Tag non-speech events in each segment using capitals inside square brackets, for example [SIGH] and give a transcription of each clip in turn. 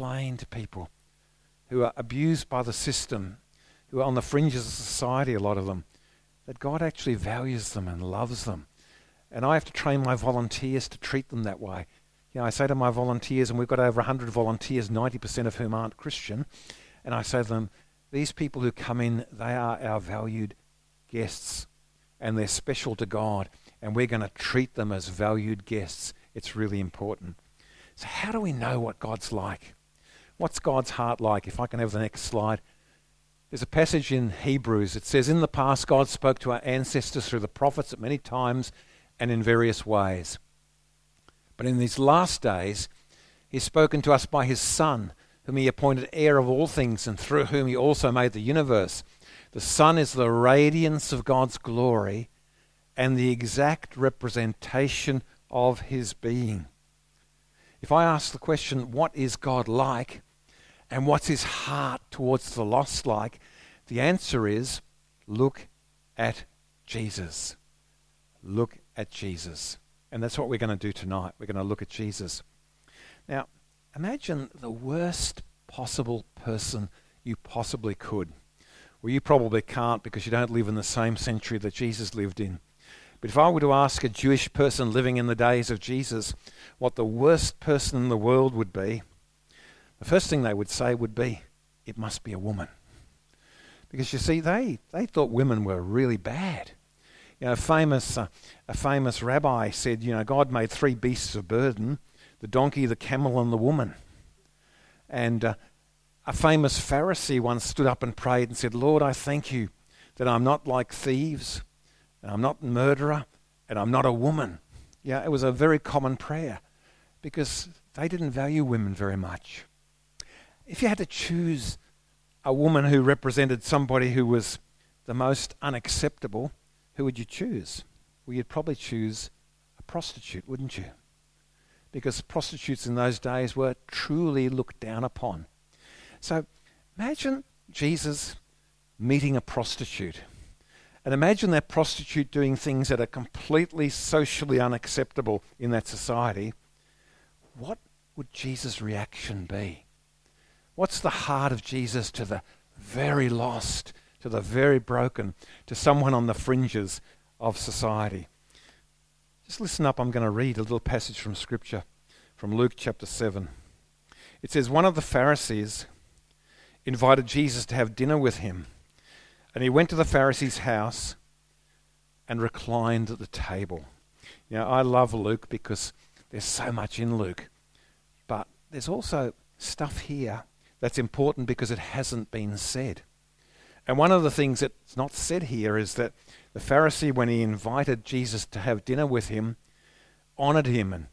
explain to people who are abused by the system, who are on the fringes of society, a lot of them, that God actually values them and loves them. And I have to train my volunteers to treat them that way. You know, I say to my volunteers, and we've got over 100 volunteers, 90% of whom aren't Christian, and I say to them, these people who come in, they are our valued guests, and they're special to God, and we're going to treat them as valued guests. It's really important. So, how do we know what God's like? What's God's heart like? If I can have the next slide. There's a passage in Hebrews. It says, In the past, God spoke to our ancestors through the prophets at many times and in various ways. But in these last days, He's spoken to us by His Son, whom He appointed heir of all things, and through whom He also made the universe. The Son is the radiance of God's glory and the exact representation of His being. If I ask the question, What is God like? And what's His heart towards the lost like? The answer is, Look at Jesus. Look at Jesus. And that's what we're going to do tonight. We're going to look at Jesus. Now, imagine the worst possible person you possibly could. Well, you probably can't because you don't live in the same century that Jesus lived in. But if I were to ask a Jewish person living in the days of Jesus what the worst person in the world would be, the first thing they would say would be, it must be a woman. Because you see, they, they thought women were really bad. You know, a famous, uh, a famous rabbi said, you know, God made three beasts of burden the donkey, the camel, and the woman. And uh, a famous Pharisee once stood up and prayed and said, Lord, I thank you that I'm not like thieves, and I'm not a murderer, and I'm not a woman. Yeah, it was a very common prayer because they didn't value women very much. If you had to choose a woman who represented somebody who was the most unacceptable, who would you choose? Well, you'd probably choose a prostitute, wouldn't you? Because prostitutes in those days were truly looked down upon. So imagine Jesus meeting a prostitute. And imagine that prostitute doing things that are completely socially unacceptable in that society. What would Jesus' reaction be? What's the heart of Jesus to the very lost, to the very broken, to someone on the fringes of society. Just listen up, I'm going to read a little passage from Scripture from Luke chapter 7. It says, One of the Pharisees invited Jesus to have dinner with him, and he went to the Pharisee's house and reclined at the table. Know, I love Luke because there's so much in Luke, but there's also stuff here that's important because it hasn't been said. And one of the things that's not said here is that the Pharisee, when he invited Jesus to have dinner with him, honored him and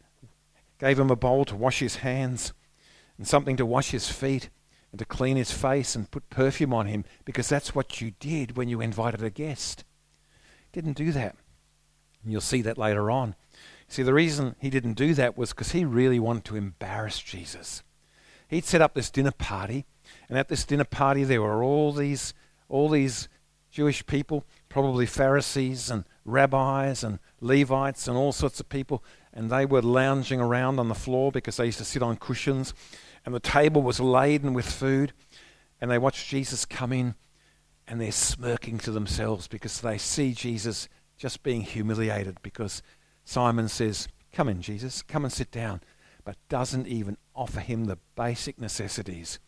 gave him a bowl to wash his hands and something to wash his feet and to clean his face and put perfume on him because that's what you did when you invited a guest. Didn't do that. And you'll see that later on. See, the reason he didn't do that was because he really wanted to embarrass Jesus. He'd set up this dinner party, and at this dinner party there were all these all these Jewish people, probably Pharisees and rabbis and Levites and all sorts of people, and they were lounging around on the floor because they used to sit on cushions, and the table was laden with food, and they watched Jesus come in, and they're smirking to themselves because they see Jesus just being humiliated because Simon says, Come in, Jesus, come and sit down, but doesn't even offer him the basic necessities,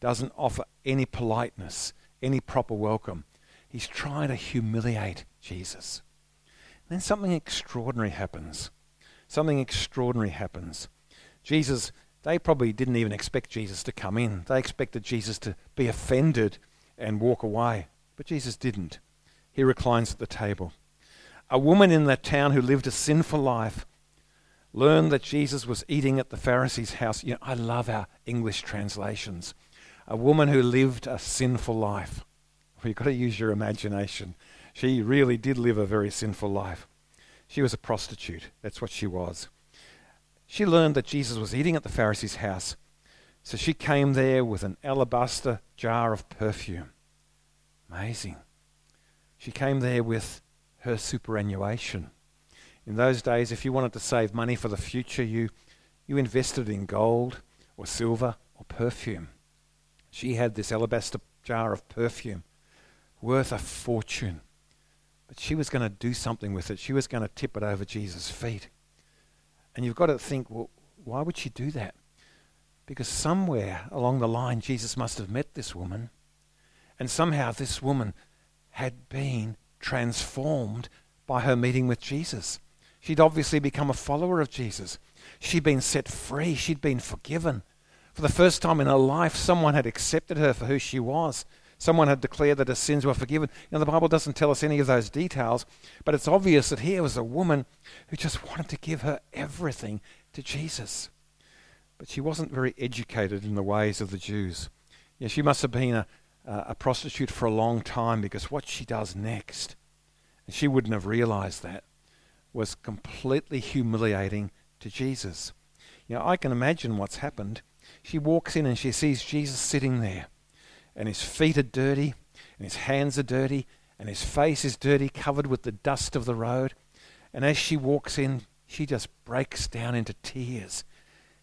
doesn't offer any politeness any proper welcome. He's trying to humiliate Jesus. And then something extraordinary happens. Something extraordinary happens. Jesus, they probably didn't even expect Jesus to come in. They expected Jesus to be offended and walk away. But Jesus didn't. He reclines at the table. A woman in that town who lived a sinful life learned that Jesus was eating at the Pharisee's house. You know, I love our English translations a woman who lived a sinful life. Well, you've got to use your imagination. She really did live a very sinful life. She was a prostitute. That's what she was. She learned that Jesus was eating at the Pharisee's house, so she came there with an alabaster jar of perfume. Amazing. She came there with her superannuation. In those days, if you wanted to save money for the future, you, you invested in gold or silver or perfume. She had this alabaster jar of perfume worth a fortune. But she was going to do something with it. She was going to tip it over Jesus' feet. And you've got to think, well, why would she do that? Because somewhere along the line, Jesus must have met this woman. And somehow this woman had been transformed by her meeting with Jesus. She'd obviously become a follower of Jesus. She'd been set free. She'd been forgiven. For the first time in her life, someone had accepted her for who she was. Someone had declared that her sins were forgiven. Now, the Bible doesn't tell us any of those details, but it's obvious that here was a woman who just wanted to give her everything to Jesus. But she wasn't very educated in the ways of the Jews. Yeah, she must have been a, a prostitute for a long time because what she does next, she wouldn't have realized that, was completely humiliating to Jesus. You know, I can imagine what's happened. She walks in and she sees Jesus sitting there and his feet are dirty, and his hands are dirty, and his face is dirty, covered with the dust of the road. And as she walks in, she just breaks down into tears.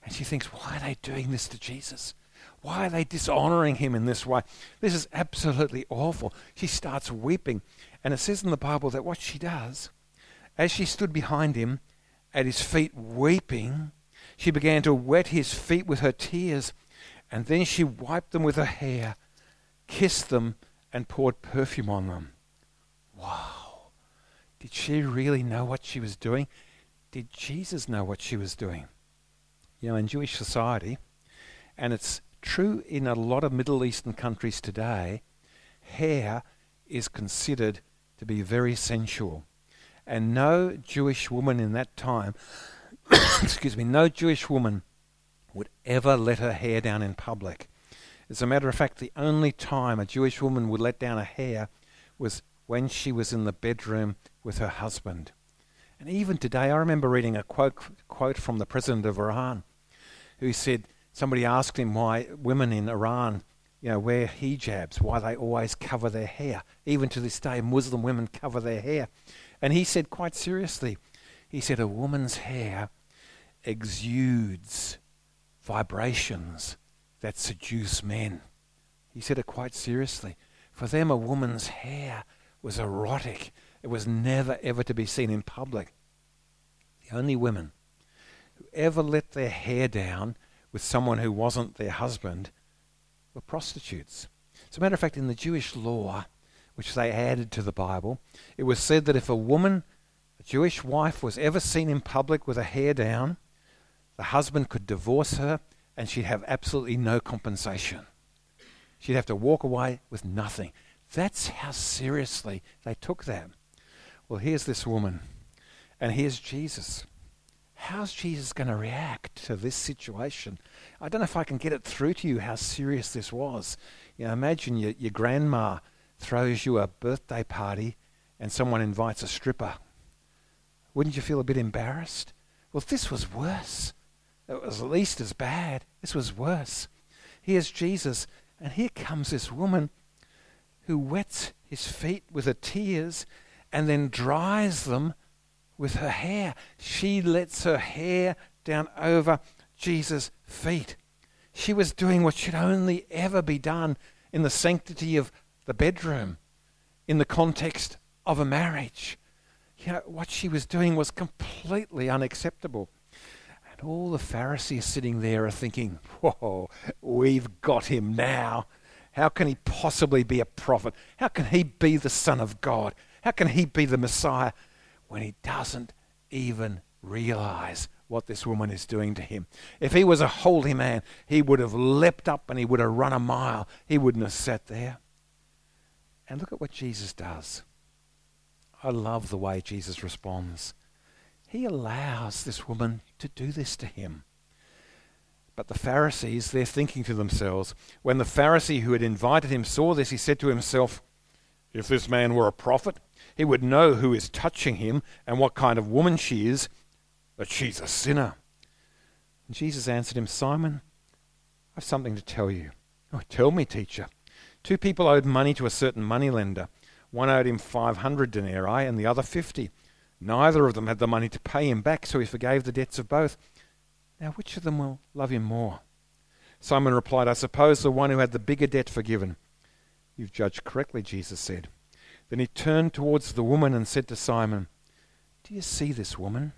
And she thinks, why are they doing this to Jesus? Why are they dishonoring him in this way? This is absolutely awful. She starts weeping. And it says in the Bible that what she does, as she stood behind him at his feet weeping, she began to wet his feet with her tears. And then she wiped them with her hair kissed them, and poured perfume on them. Wow. Did she really know what she was doing? Did Jesus know what she was doing? You know, in Jewish society, and it's true in a lot of Middle Eastern countries today, hair is considered to be very sensual. And no Jewish woman in that time, [COUGHS] excuse me, no Jewish woman would ever let her hair down in public. As a matter of fact, the only time a Jewish woman would let down a hair was when she was in the bedroom with her husband. And even today, I remember reading a quote, quote from the president of Iran who said, somebody asked him why women in Iran you know, wear hijabs, why they always cover their hair. Even to this day, Muslim women cover their hair. And he said quite seriously, he said, a woman's hair exudes vibrations that seduce men. He said it quite seriously. For them, a woman's hair was erotic. It was never, ever to be seen in public. The only women who ever let their hair down with someone who wasn't their husband were prostitutes. As a matter of fact, in the Jewish law, which they added to the Bible, it was said that if a woman, a Jewish wife, was ever seen in public with her hair down, the husband could divorce her and she'd have absolutely no compensation. She'd have to walk away with nothing. That's how seriously they took that. Well, here's this woman, and here's Jesus. How's Jesus going to react to this situation? I don't know if I can get it through to you how serious this was. You know, imagine your, your grandma throws you a birthday party and someone invites a stripper. Wouldn't you feel a bit embarrassed? Well, this was worse. It was at least as bad. This was worse. Here's Jesus, and here comes this woman who wets his feet with her tears and then dries them with her hair. She lets her hair down over Jesus' feet. She was doing what should only ever be done in the sanctity of the bedroom, in the context of a marriage. You know, what she was doing was completely unacceptable And all the Pharisees sitting there are thinking, whoa, we've got him now. How can he possibly be a prophet? How can he be the Son of God? How can he be the Messiah when he doesn't even realize what this woman is doing to him? If he was a holy man, he would have leapt up and he would have run a mile. He wouldn't have sat there. And look at what Jesus does. I love the way Jesus responds. He allows this woman to do this to him. But the Pharisees, they're thinking to themselves, when the Pharisee who had invited him saw this, he said to himself, If this man were a prophet, he would know who is touching him and what kind of woman she is, that she's a sinner. And Jesus answered him, Simon, I have something to tell you. Oh, tell me, teacher. Two people owed money to a certain moneylender. One owed him 500 denarii and the other 50. Neither of them had the money to pay him back, so he forgave the debts of both. Now, which of them will love him more? Simon replied, I suppose the one who had the bigger debt forgiven. You've judged correctly, Jesus said. Then he turned towards the woman and said to Simon, Do you see this woman?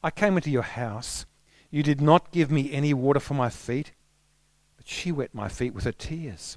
I came into your house. You did not give me any water for my feet, but she wet my feet with her tears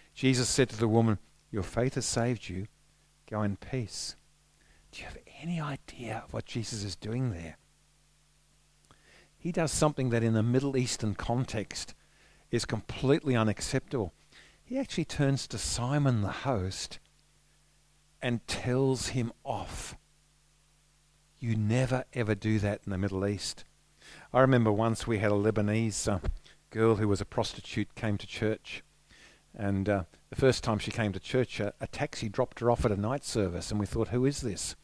Jesus said to the woman, Your faith has saved you. Go in peace. Do you have any idea of what Jesus is doing there? He does something that in the Middle Eastern context is completely unacceptable. He actually turns to Simon the host and tells him off. You never ever do that in the Middle East. I remember once we had a Lebanese uh, girl who was a prostitute came to church, and uh, the first time she came to church, a, a, taxi dropped her off at a night service, and we thought, who is this?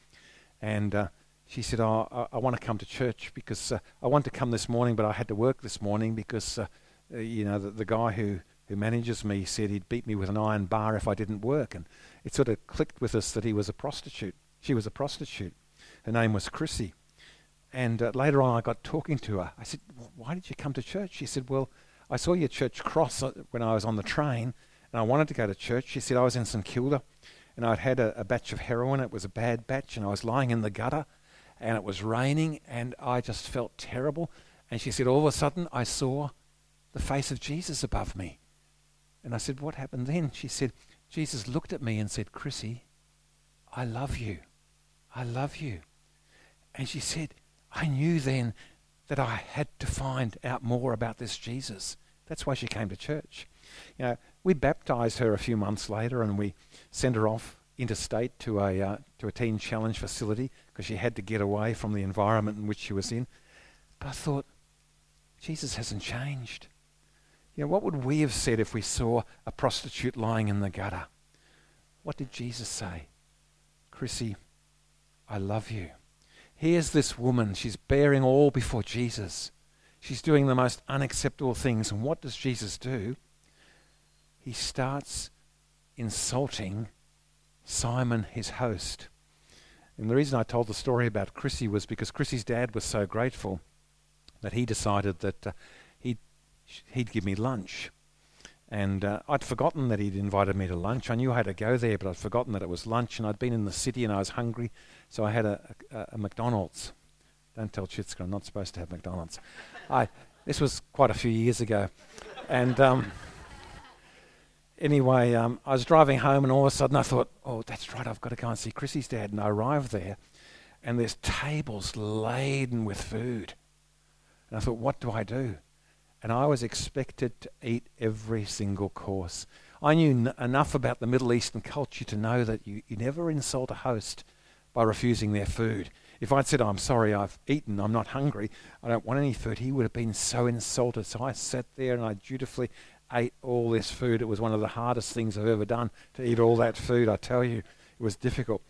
And uh, she said, oh, I, I, want to come to church because uh, I want to come this morning, but I had to work this morning because uh, uh, you know, the, the guy who, who manages me said he'd beat me with an iron bar if I didn't work. And it sort of clicked with us that he was a prostitute. She was a prostitute. Her name was Chrissy. And uh, later on, I got talking to her. I said, Why did you come to church? She said, Well, I saw your church cross uh, when I was on the train, and I wanted to go to church. She said, I was in St Kilda, and I'd had a, a batch of heroin. It was a bad batch, and I was lying in the gutter, and it was raining, and I just felt terrible. And she said, All of a sudden, I saw the face of Jesus above me. And I said, What happened then? She said, Jesus looked at me and said, Chrissy, I love you. I love you. And she said, I knew then that I had to find out more about this Jesus. That's why she came to church. You know, we baptized her a few months later and we sent her off interstate to a, uh, to a teen challenge facility because she had to get away from the environment in which she was in. But I thought, Jesus hasn't changed. You know, what would we have said if we saw a prostitute lying in the gutter? What did Jesus say? Chrissy, I love you. Here's this woman. She's bearing all before Jesus. She's doing the most unacceptable things. And what does Jesus do? He starts insulting Simon, his host. And the reason I told the story about Chrissy was because Chrissy's dad was so grateful that he decided that uh, he'd give me lunch. And uh, I'd forgotten that he'd invited me to lunch. I knew I had to go there, but I'd forgotten that it was lunch. And I'd been in the city and I was hungry, so I had a, a, a McDonald's. Don't tell Chitska, I'm not supposed to have McDonald's. [LAUGHS] I, this was quite a few years ago. And um, anyway, um, I was driving home, and all of a sudden I thought, oh, that's right, I've got to go and see Chrissy's dad. And I arrived there, and there's tables laden with food. And I thought, what do I do? And I was expected to eat every single course. I knew n- enough about the Middle Eastern culture to know that you, you never insult a host by refusing their food. If I'd said, I'm sorry, I've eaten, I'm not hungry, I don't want any food, he would have been so insulted. So I sat there and I dutifully ate all this food. It was one of the hardest things I've ever done to eat all that food, I tell you. It was difficult.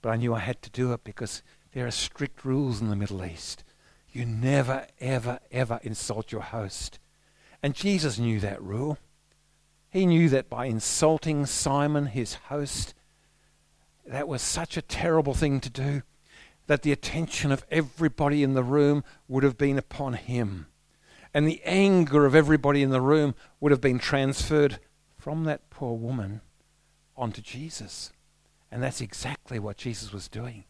But I knew I had to do it because there are strict rules in the Middle East. You never, ever, ever insult your host. And Jesus knew that rule. He knew that by insulting Simon, his host, that was such a terrible thing to do that the attention of everybody in the room would have been upon him. And the anger of everybody in the room would have been transferred from that poor woman onto Jesus. And that's exactly what Jesus was doing.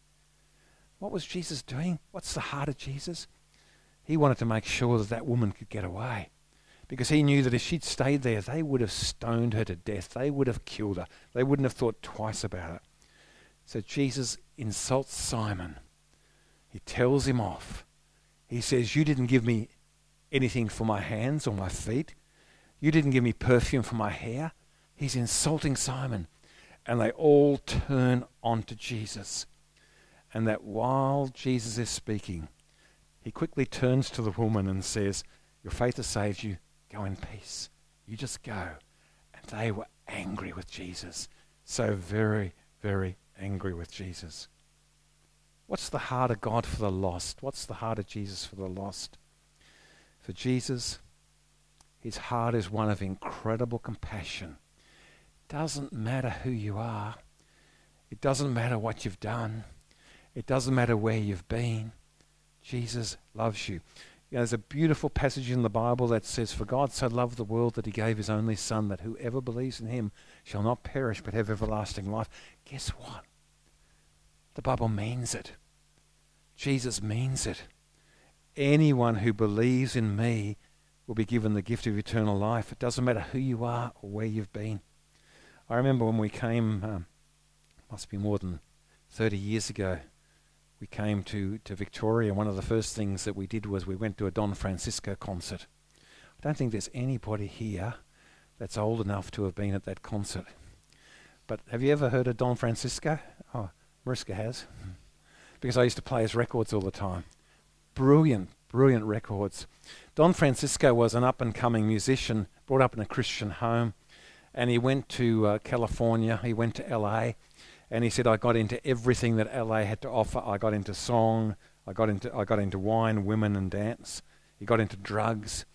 What was Jesus doing? What's the heart of Jesus? He wanted to make sure that that woman could get away because he knew that if she'd stayed there, they would have stoned her to death. They would have killed her. They wouldn't have thought twice about it. So Jesus insults Simon. He tells him off. He says, You didn't give me anything for my hands or my feet. You didn't give me perfume for my hair. He's insulting Simon. And they all turn on to Jesus and that while Jesus is speaking, he quickly turns to the woman and says, Your faith has saved you. Go in peace. You just go. And they were angry with Jesus. So very, very angry with Jesus. What's the heart of God for the lost? What's the heart of Jesus for the lost? For Jesus, his heart is one of incredible compassion. Doesn't matter who you are. It doesn't matter what you've done. It doesn't matter where you've been. Jesus loves you. You know, there's a beautiful passage in the Bible that says, For God so loved the world that he gave his only Son, that whoever believes in him shall not perish but have everlasting life. Guess what? The Bible means it. Jesus means it. Anyone who believes in me will be given the gift of eternal life. It doesn't matter who you are or where you've been. I remember when we came, um, must be more than 30 years ago, we came to, to Victoria. One of the first things that we did was we went to a Don Francisco concert. I don't think there's anybody here that's old enough to have been at that concert. But have you ever heard of Don Francisco? Oh, Mariska has. Because I used to play his records all the time. Brilliant, brilliant records. Don Francisco was an up and coming musician, brought up in a Christian home, and he went to uh, California, he went to LA, and he said, I got into everything that LA had to offer. I got into song, I got into, I got into wine, women, and dance. He got into drugs.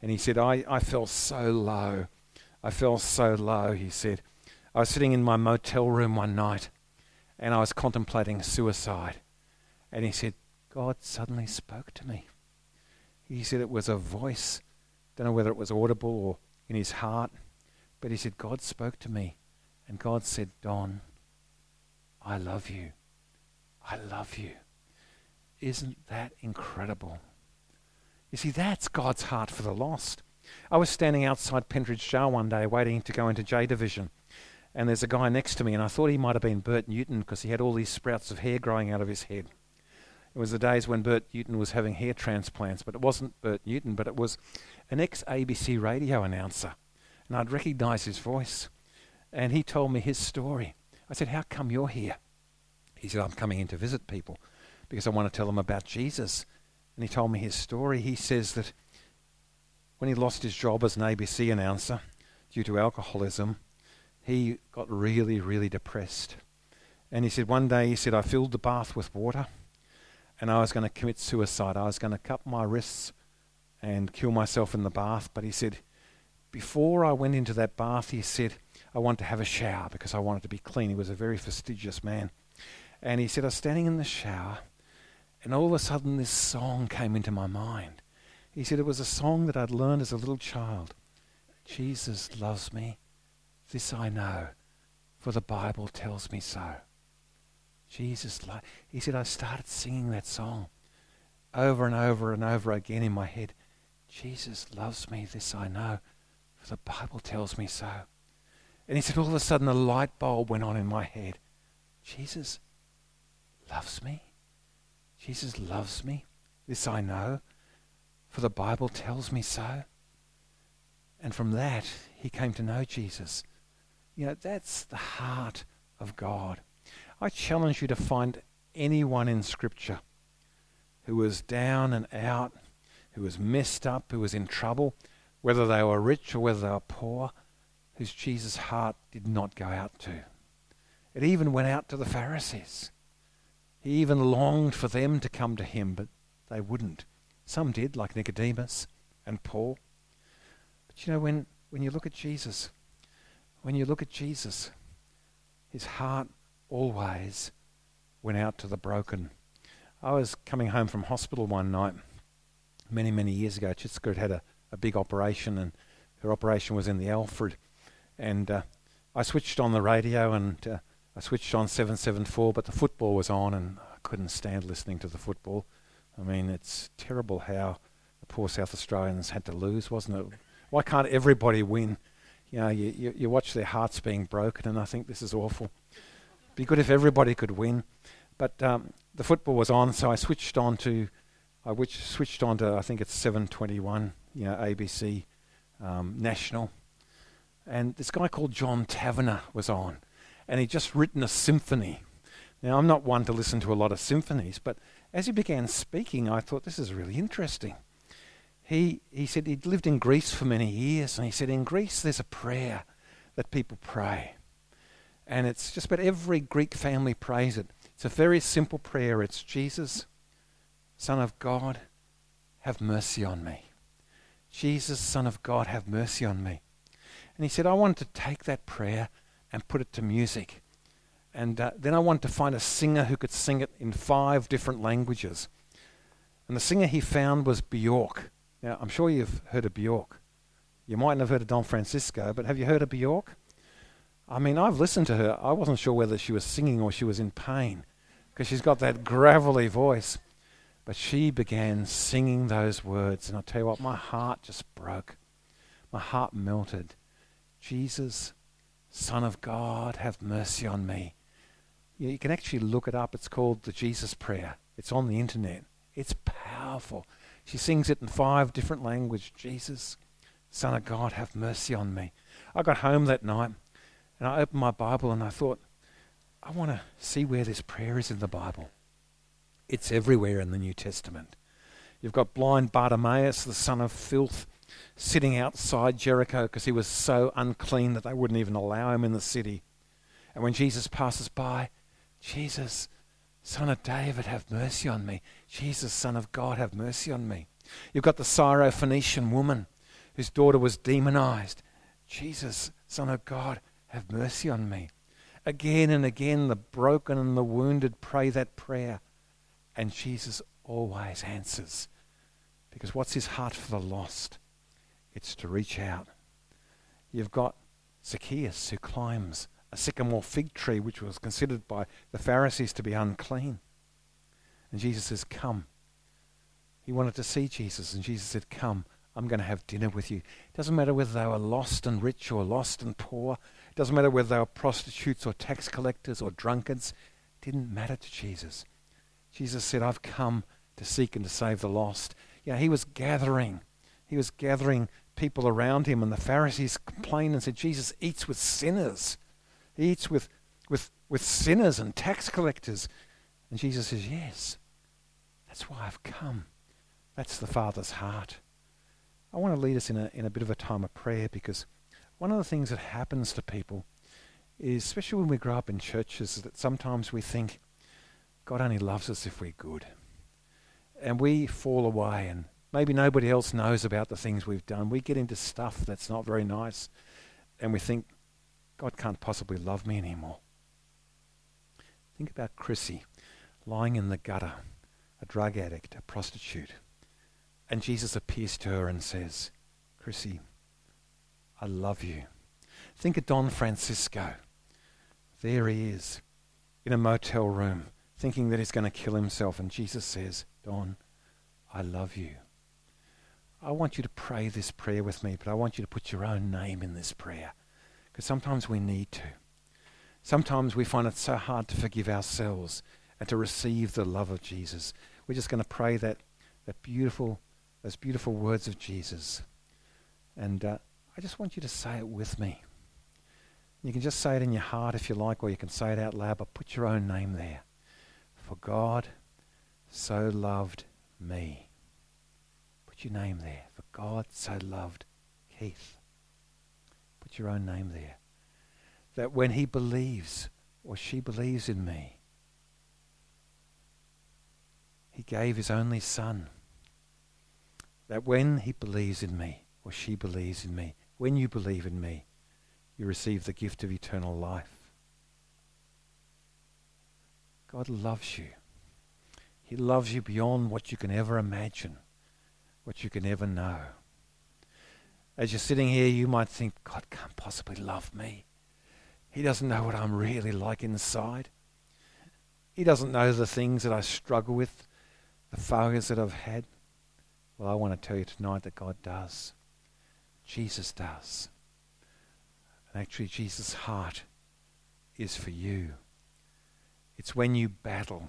And he said, I, I felt so low. I fell so low, he said. I was sitting in my motel room one night and I was contemplating suicide. And he said, God suddenly spoke to me. He said it was a voice. Don't know whether it was audible or in his heart. But he said, God spoke to me. And God said, Don, I love you. I love you. Isn't that incredible? You see, that's God's heart for the lost. I was standing outside Pentridge Jail one day waiting to go into J Division. And there's a guy next to me, and I thought he might have been Bert Newton because he had all these sprouts of hair growing out of his head. It was the days when Bert Newton was having hair transplants, but it wasn't Bert Newton, but it was an ex ABC radio announcer. And I'd recognize his voice. And he told me his story. I said, How come you're here? He said, I'm coming in to visit people because I want to tell them about Jesus. And he told me his story. He says that when he lost his job as an ABC announcer due to alcoholism, he got really, really depressed. And he said, One day, he said, I filled the bath with water and I was going to commit suicide. I was going to cut my wrists and kill myself in the bath. But he said, Before I went into that bath, he said, I want to have a shower because I wanted to be clean. He was a very fastidious man. And he said, I was standing in the shower, and all of a sudden this song came into my mind. He said it was a song that I'd learned as a little child. Jesus loves me, this I know, for the Bible tells me so. Jesus, lo-. he said, I started singing that song over and over and over again in my head. Jesus loves me, this I know, for the Bible tells me so. And he said, all of a sudden a light bulb went on in my head. Jesus loves me. Jesus loves me. This I know, for the Bible tells me so. And from that, he came to know Jesus. You know, that's the heart of God. I challenge you to find anyone in Scripture who was down and out, who was messed up, who was in trouble, whether they were rich or whether they were poor, whose Jesus' heart did not go out to. It even went out to the Pharisees. He even longed for them to come to him, but they wouldn't. Some did, like Nicodemus and Paul. But you know, when, when you look at Jesus, when you look at Jesus, his heart always went out to the broken. I was coming home from hospital one night many, many years ago. Chitzka had had a, a big operation, and her operation was in the Alfred. And uh, I switched on the radio and uh, I switched on 774, but the football was on and I couldn't stand listening to the football. I mean, it's terrible how the poor South Australians had to lose, wasn't it? Why can't everybody win? You know, you, you, you watch their hearts being broken, and I think this is awful. Be good if everybody could win. But um, the football was on, so I switched on to, I switched on to, I think it's 721, you know, ABC um, National. And this guy called John Tavener was on and he'd just written a symphony. Now, I'm not one to listen to a lot of symphonies, but as he began speaking, I thought this is really interesting. he, he said he'd lived in Greece for many years, and he said in Greece there's a prayer that people pray. And it's just about every Greek family prays it. It's a very simple prayer. It's Jesus, Son of God, have mercy on me. Jesus, Son of God, have mercy on me. And he said, I wanted to take that prayer and put it to music. And uh, then I wanted to find a singer who could sing it in five different languages. And the singer he found was Bjork. Now, I'm sure you've heard of Bjork. You mightn't have heard of Don Francisco, but have you heard of Bjork? I mean, I've listened to her. I wasn't sure whether she was singing or she was in pain because she's got that gravelly voice. But she began singing those words, and I'll tell you what, my heart just broke. My heart melted. Jesus, Son of God, have mercy on me. You, you can actually look it up. It's called the Jesus Prayer. It's on the internet. It's powerful. She sings it in five different languages. Jesus, Son of God, have mercy on me. I got home that night and I opened my Bible and I thought, I want to see where this prayer is in the Bible. It's everywhere in the New Testament. You've got blind Bartimaeus, the son of filth, sitting outside Jericho because he was so unclean that they wouldn't even allow him in the city. And when Jesus passes by, Jesus, Son of David, have mercy on me. Jesus, Son of God, have mercy on me. You've got the Syro-Phoenician woman whose daughter was demonized. Jesus, Son of God, have mercy on me. Again and again, the broken and the wounded pray that prayer, and Jesus always answers. Because what's his heart for the lost? It's to reach out. You've got Zacchaeus who climbs a sycamore fig tree, which was considered by the Pharisees to be unclean. And Jesus says, Come. He wanted to see Jesus, and Jesus said, Come, I'm going to have dinner with you. It doesn't matter whether they were lost and rich or lost and poor. It doesn't matter whether they were prostitutes or tax collectors or drunkards. It didn't matter to Jesus. Jesus said, I've come to seek and to save the lost. Yeah, he was gathering. He was gathering people around him, and the Pharisees complained and said, Jesus eats with sinners. He eats with, with, with sinners and tax collectors. And Jesus says, Yes, that's why I've come. That's the Father's heart. I want to lead us in a, in a bit of a time of prayer because one of the things that happens to people is, especially when we grow up in churches, that sometimes we think God only loves us if we're good. And we fall away, and maybe nobody else knows about the things we've done. We get into stuff that's not very nice, and we think, God can't possibly love me anymore. Think about Chrissy lying in the gutter, a drug addict, a prostitute. And Jesus appears to her and says, Chrissy, I love you. Think of Don Francisco. There he is in a motel room thinking that he's going to kill himself. And Jesus says, Don, I love you. I want you to pray this prayer with me, but I want you to put your own name in this prayer. Because sometimes we need to. Sometimes we find it so hard to forgive ourselves and to receive the love of Jesus. We're just going to pray that, that beautiful, those beautiful words of Jesus. And uh, I just want you to say it with me. You can just say it in your heart if you like, or you can say it out loud, but put your own name there. For God so loved me. Put your name there. For God so loved Keith. Put your own name there. That when he believes or she believes in me, he gave his only son. That when he believes in me or she believes in me, when you believe in me, you receive the gift of eternal life. God loves you. He loves you beyond what you can ever imagine, what you can ever know. As you're sitting here, you might think, God can't possibly love me. He doesn't know what I'm really like inside. He doesn't know the things that I struggle with, the failures that I've had. Well, I want to tell you tonight that God does. Jesus does. And actually, Jesus' heart is for you. It's when you battle,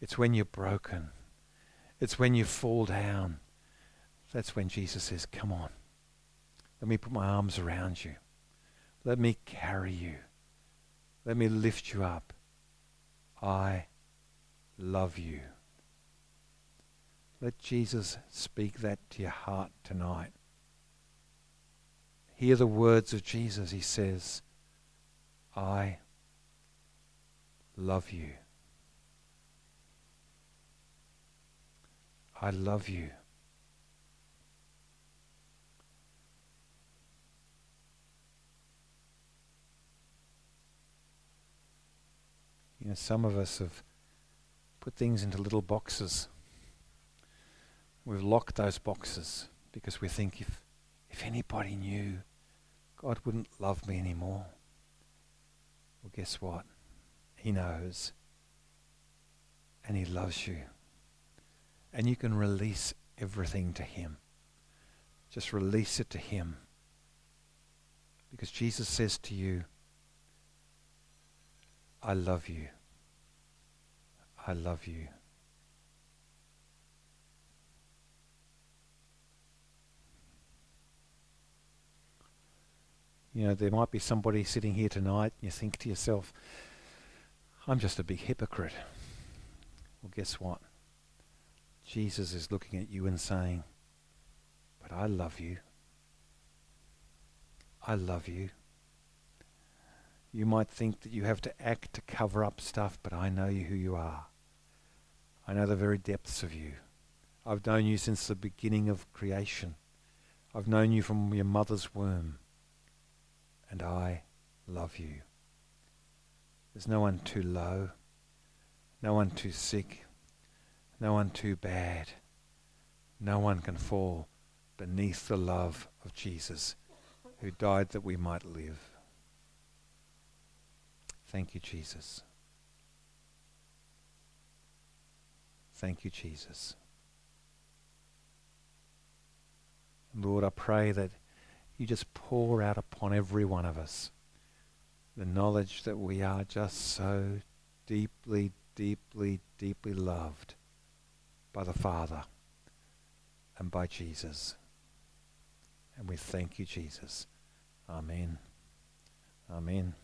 it's when you're broken, it's when you fall down that's when Jesus says, Come on. Let me put my arms around you. Let me carry you. Let me lift you up. I love you. Let Jesus speak that to your heart tonight. Hear the words of Jesus. He says, I love you. I love you. You know, some of us have put things into little boxes. We've locked those boxes because we think if, if anybody knew, God wouldn't love me anymore. Well, guess what? He knows. And He loves you. And you can release everything to Him. Just release it to Him. Because Jesus says to you, I love you. I love you. You know, there might be somebody sitting here tonight, and you think to yourself, I'm just a big hypocrite. Well, guess what? Jesus is looking at you and saying, But I love you. I love you. You might think that you have to act to cover up stuff, but I know who you are. I know the very depths of you. I've known you since the beginning of creation. I've known you from your mother's womb. And I love you. There's no one too low, no one too sick, no one too bad. No one can fall beneath the love of Jesus, who died that we might live. Thank you, Jesus. Thank you, Jesus. Lord, I pray that you just pour out upon every one of us the knowledge that we are just so deeply, deeply, deeply loved by the Father and by Jesus. And we thank you, Jesus. Amen. Amen.